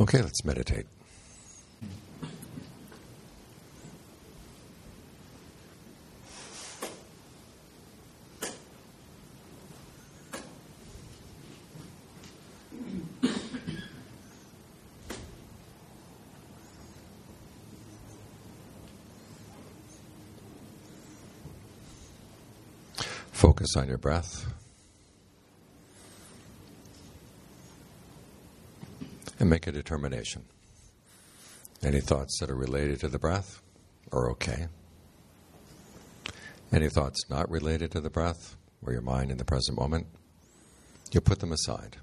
Okay, let's meditate. Focus on your breath. And make a determination. Any thoughts that are related to the breath are okay. Any thoughts not related to the breath or your mind in the present moment, you put them aside.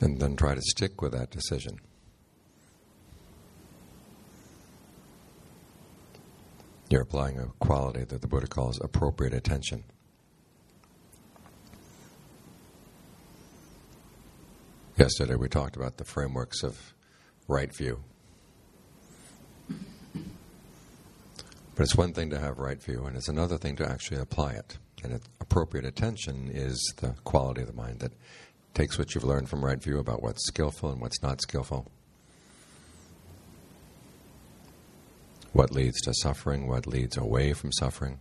And then try to stick with that decision. You're applying a quality that the Buddha calls appropriate attention. Yesterday we talked about the frameworks of right view. But it's one thing to have right view, and it's another thing to actually apply it. And appropriate attention is the quality of the mind that takes what you've learned from right view about what's skillful and what's not skillful, what leads to suffering, what leads away from suffering.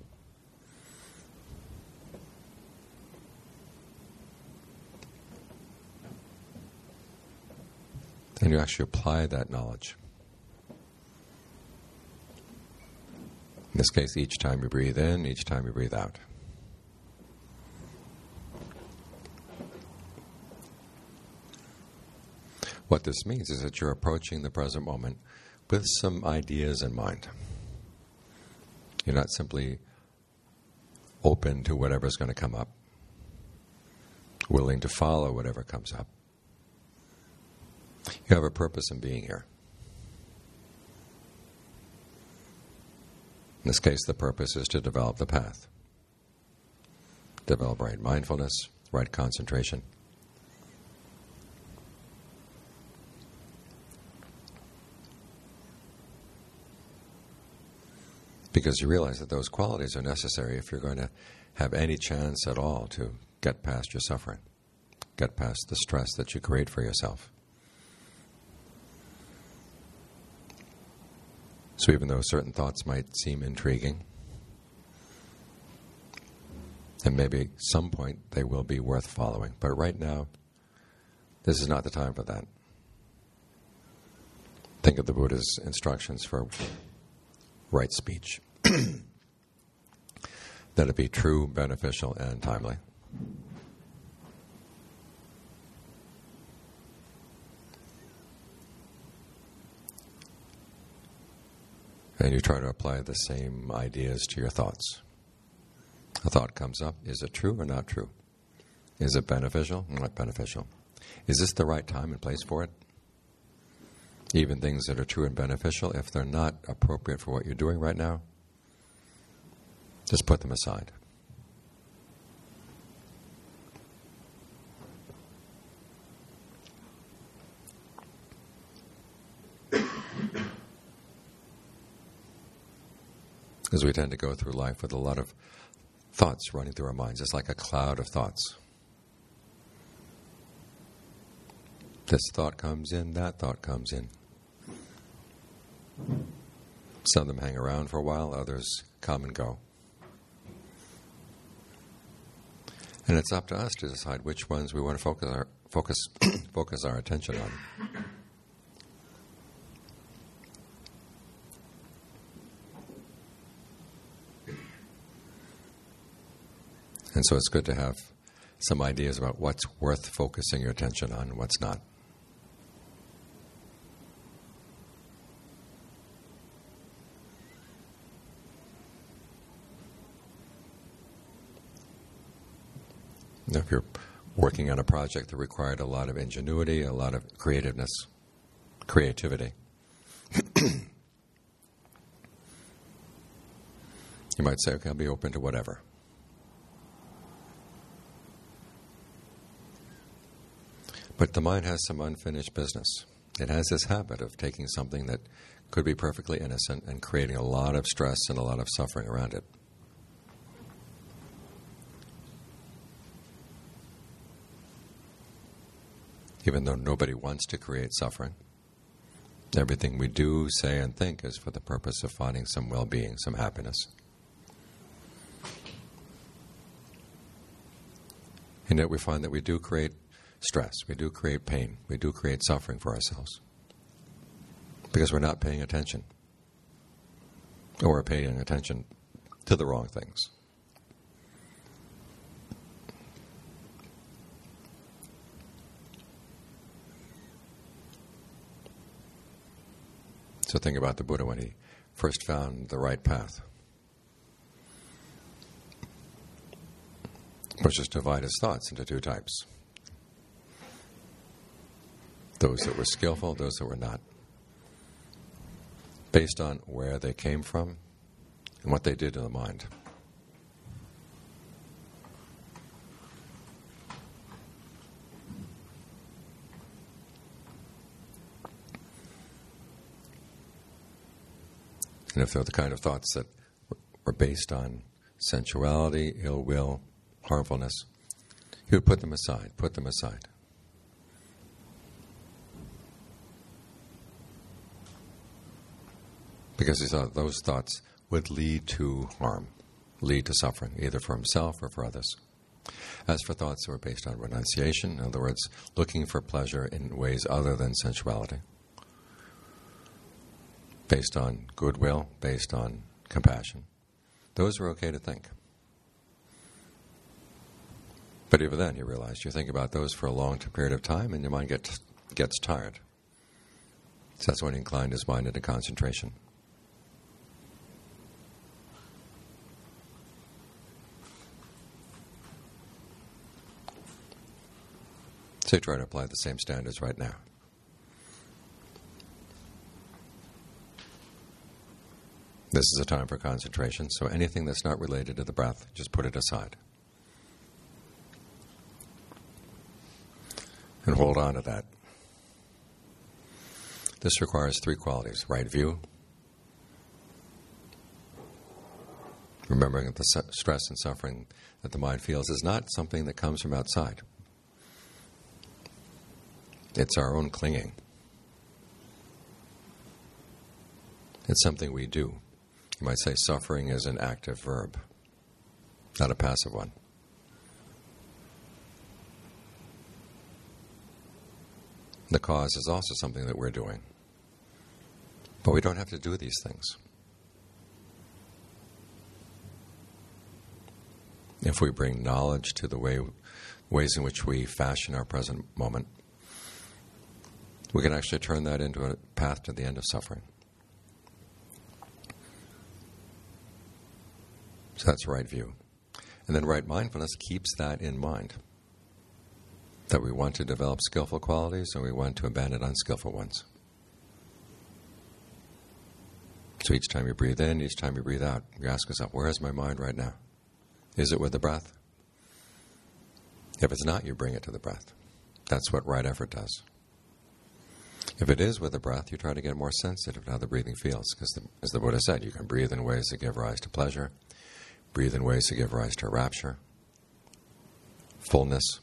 And you actually apply that knowledge. In this case, each time you breathe in, each time you breathe out. What this means is that you're approaching the present moment with some ideas in mind. You're not simply open to whatever's going to come up, willing to follow whatever comes up. You have a purpose in being here. In this case, the purpose is to develop the path, develop right mindfulness, right concentration. Because you realize that those qualities are necessary if you're going to have any chance at all to get past your suffering, get past the stress that you create for yourself. So, even though certain thoughts might seem intriguing, and maybe at some point they will be worth following, but right now, this is not the time for that. Think of the Buddha's instructions for right speech. that it be true, beneficial, and timely. And you try to apply the same ideas to your thoughts. A thought comes up is it true or not true? Is it beneficial? Or not beneficial. Is this the right time and place for it? Even things that are true and beneficial, if they're not appropriate for what you're doing right now, just put them aside. Because we tend to go through life with a lot of thoughts running through our minds. It's like a cloud of thoughts. This thought comes in, that thought comes in. Some of them hang around for a while, others come and go. And it's up to us to decide which ones we want to focus our focus focus our attention on. And so it's good to have some ideas about what's worth focusing your attention on and what's not. If you're working on a project that required a lot of ingenuity, a lot of creativeness, creativity, you might say, okay, I'll be open to whatever. But the mind has some unfinished business. It has this habit of taking something that could be perfectly innocent and creating a lot of stress and a lot of suffering around it. even though nobody wants to create suffering. Everything we do, say, and think is for the purpose of finding some well being, some happiness. And yet we find that we do create stress, we do create pain, we do create suffering for ourselves because we're not paying attention. Or we're paying attention to the wrong things. So think about the Buddha when he first found the right path. Which is divide his thoughts into two types those that were skillful, those that were not. Based on where they came from and what they did to the mind. And if they're the kind of thoughts that were based on sensuality, ill will, harmfulness, he would put them aside, put them aside. Because he thought those thoughts would lead to harm, lead to suffering, either for himself or for others. As for thoughts that were based on renunciation, in other words, looking for pleasure in ways other than sensuality, based on goodwill, based on compassion. Those were okay to think. But even then, you realize you think about those for a long period of time and your mind gets, gets tired. So that's when he inclined his mind into concentration. So try to apply the same standards right now. This is a time for concentration, so anything that's not related to the breath, just put it aside. And hold on to that. This requires three qualities right view, remembering that the stress and suffering that the mind feels is not something that comes from outside, it's our own clinging. It's something we do. You might say suffering is an active verb, not a passive one. The cause is also something that we're doing. But we don't have to do these things. If we bring knowledge to the way, ways in which we fashion our present moment, we can actually turn that into a path to the end of suffering. So that's right view. And then right mindfulness keeps that in mind. That we want to develop skillful qualities and we want to abandon unskillful ones. So each time you breathe in, each time you breathe out, you ask yourself, where is my mind right now? Is it with the breath? If it's not, you bring it to the breath. That's what right effort does. If it is with the breath, you try to get more sensitive to how the breathing feels. Because, as the Buddha said, you can breathe in ways that give rise to pleasure, breathe in ways that give rise to rapture, fullness,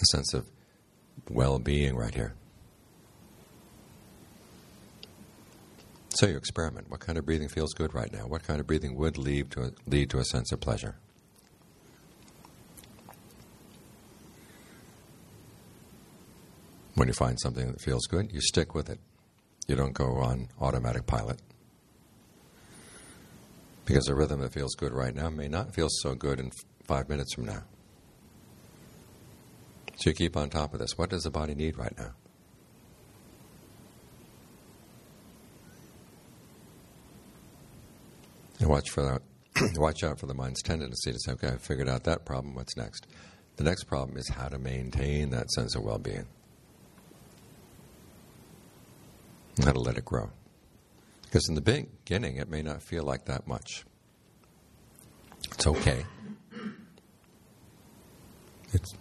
a sense of well being right here. So you experiment. What kind of breathing feels good right now? What kind of breathing would lead to a, lead to a sense of pleasure? When you find something that feels good, you stick with it. You don't go on automatic pilot. Because a rhythm that feels good right now may not feel so good in five minutes from now. So you keep on top of this. What does the body need right now? And watch for that. watch out for the mind's tendency to say, "Okay, I figured out that problem. What's next?" The next problem is how to maintain that sense of well-being. How to let it grow. Because in the beginning, it may not feel like that much. It's okay. It's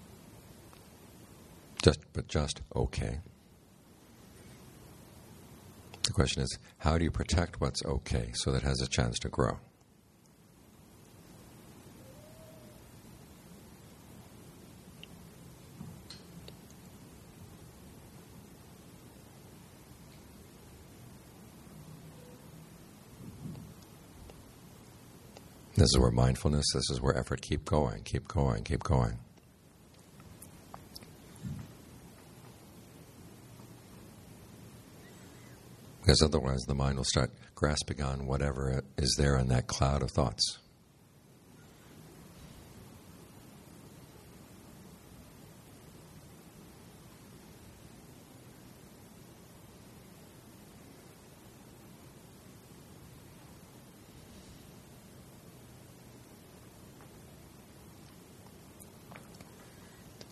just, but just okay. The question is, how do you protect what's okay so that it has a chance to grow? This is where mindfulness, this is where effort keep going, keep going, keep going. Because otherwise, the mind will start grasping on whatever is there in that cloud of thoughts.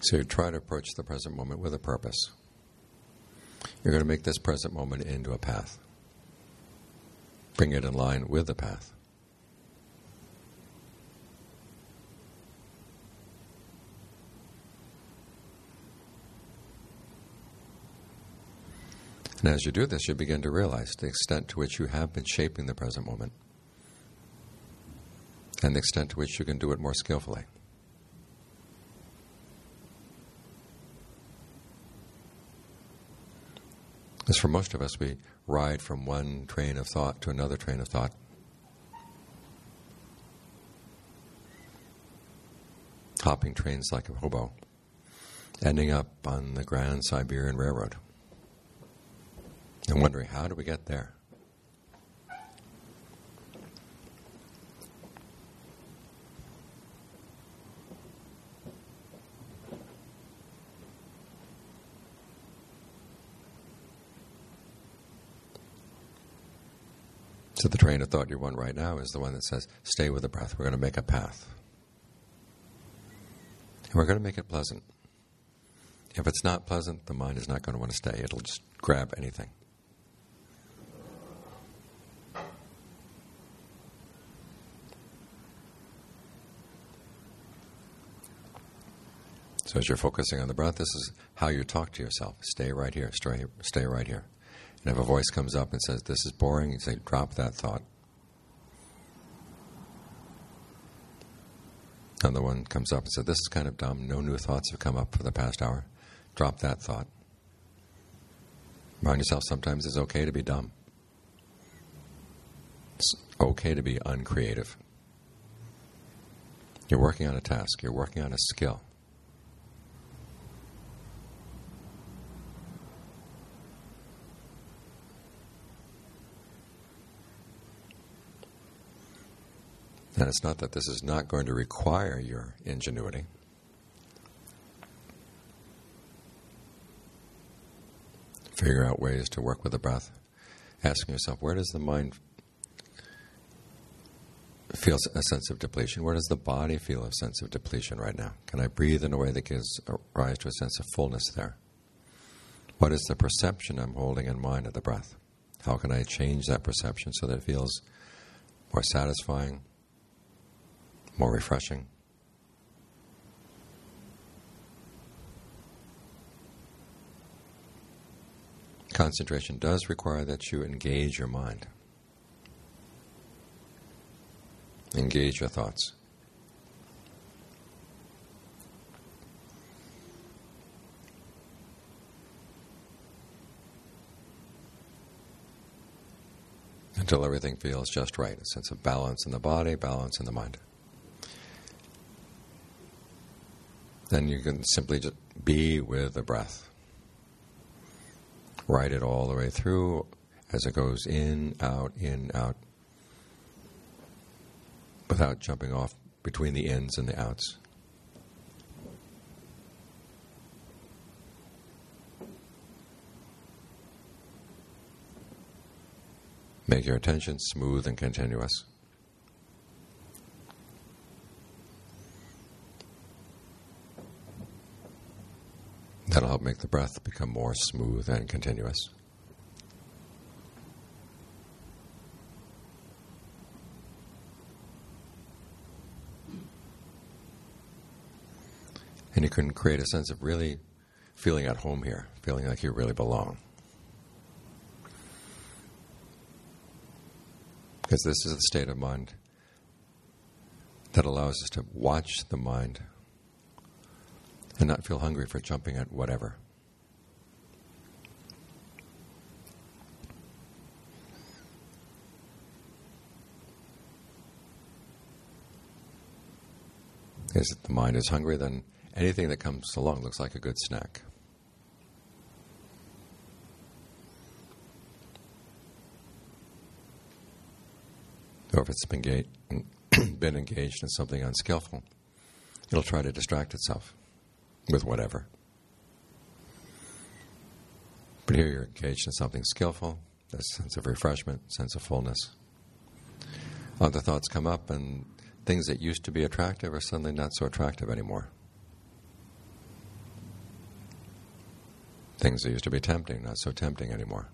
So you try to approach the present moment with a purpose. You're going to make this present moment into a path. Bring it in line with the path. And as you do this, you begin to realize the extent to which you have been shaping the present moment and the extent to which you can do it more skillfully. As for most of us, we ride from one train of thought to another train of thought. Hopping trains like a hobo, ending up on the Grand Siberian Railroad. And wondering, how do we get there? So the train of thought you're on right now is the one that says, stay with the breath. We're going to make a path. And we're going to make it pleasant. If it's not pleasant, the mind is not going to want to stay. It'll just grab anything. So as you're focusing on the breath, this is how you talk to yourself. Stay right here. Stay, stay right here. And if a voice comes up and says, This is boring, you say, Drop that thought. Another one comes up and says, This is kind of dumb. No new thoughts have come up for the past hour. Drop that thought. Remind yourself sometimes it's okay to be dumb. It's okay to be uncreative. You're working on a task, you're working on a skill. And it's not that this is not going to require your ingenuity. Figure out ways to work with the breath. Asking yourself, where does the mind feel a sense of depletion? Where does the body feel a sense of depletion right now? Can I breathe in a way that gives rise to a sense of fullness there? What is the perception I'm holding in mind of the breath? How can I change that perception so that it feels more satisfying, more refreshing. Concentration does require that you engage your mind, engage your thoughts. Until everything feels just right a sense of balance in the body, balance in the mind. Then you can simply just be with the breath. Ride it all the way through as it goes in, out, in, out, without jumping off between the ins and the outs. Make your attention smooth and continuous. That'll help make the breath become more smooth and continuous. And you can create a sense of really feeling at home here, feeling like you really belong. Because this is the state of mind that allows us to watch the mind and not feel hungry for jumping at whatever. It the mind is hungry, then anything that comes along looks like a good snack. Or if it's been, been engaged in something unskillful, it'll try to distract itself with whatever. But here you're engaged in something skillful, a sense of refreshment, sense of fullness. Other thoughts come up, and things that used to be attractive are suddenly not so attractive anymore. Things that used to be tempting, not so tempting anymore.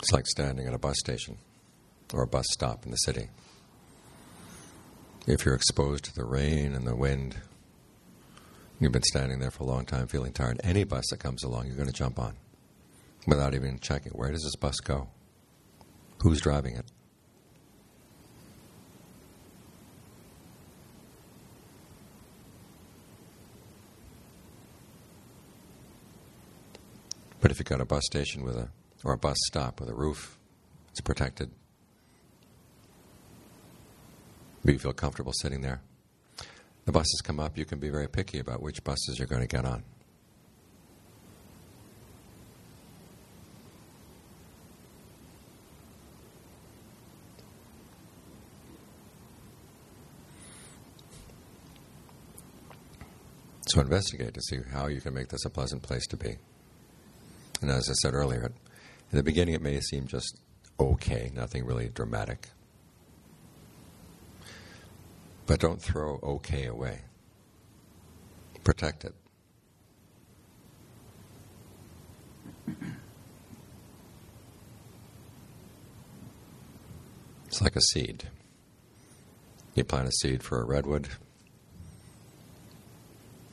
It's like standing at a bus station or a bus stop in the city. If you're exposed to the rain and the wind, you've been standing there for a long time feeling tired, any bus that comes along, you're going to jump on without even checking where does this bus go? Who's driving it? But if you've got a bus station with a or a bus stop with a roof. It's protected. Do you feel comfortable sitting there? The buses come up, you can be very picky about which buses you're going to get on. So investigate to see how you can make this a pleasant place to be. And as I said earlier, in the beginning, it may seem just okay, nothing really dramatic. But don't throw okay away. Protect it. It's like a seed. You plant a seed for a redwood,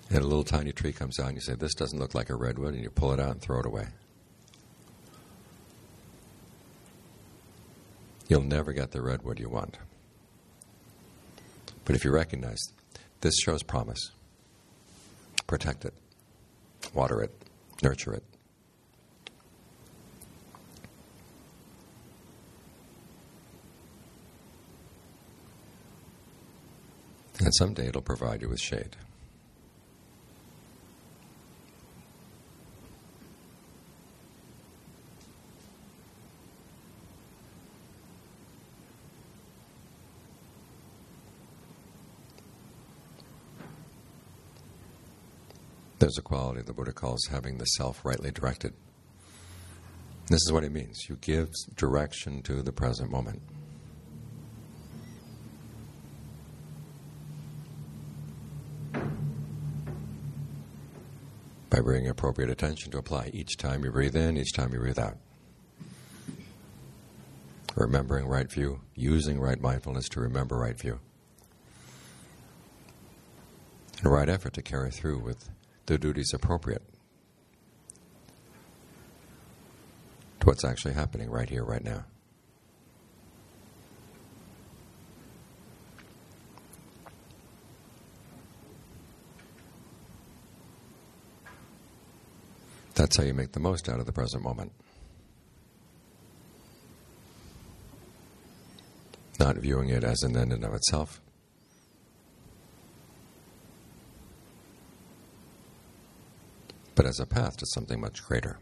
and a little tiny tree comes out, and you say, This doesn't look like a redwood, and you pull it out and throw it away. You'll never get the redwood you want. But if you recognize this shows promise, protect it, water it, nurture it. And someday it'll provide you with shade. There's a quality the Buddha calls having the self rightly directed. This is what it means. You give direction to the present moment. By bringing appropriate attention to apply each time you breathe in, each time you breathe out. Remembering right view, using right mindfulness to remember right view. And right effort to carry through with the duties appropriate to what's actually happening right here, right now. That's how you make the most out of the present moment. Not viewing it as an end in of itself, but as a path to something much greater.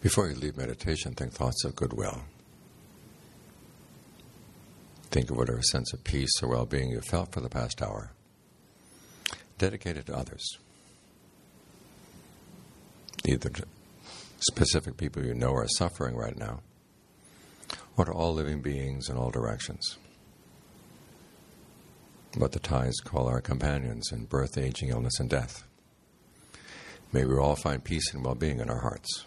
Before you leave meditation, think thoughts of goodwill. Think of whatever sense of peace or well being you felt for the past hour. Dedicate it to others. Either to specific people you know are suffering right now, or to all living beings in all directions. What the Thais call our companions in birth, aging, illness, and death. May we all find peace and well being in our hearts.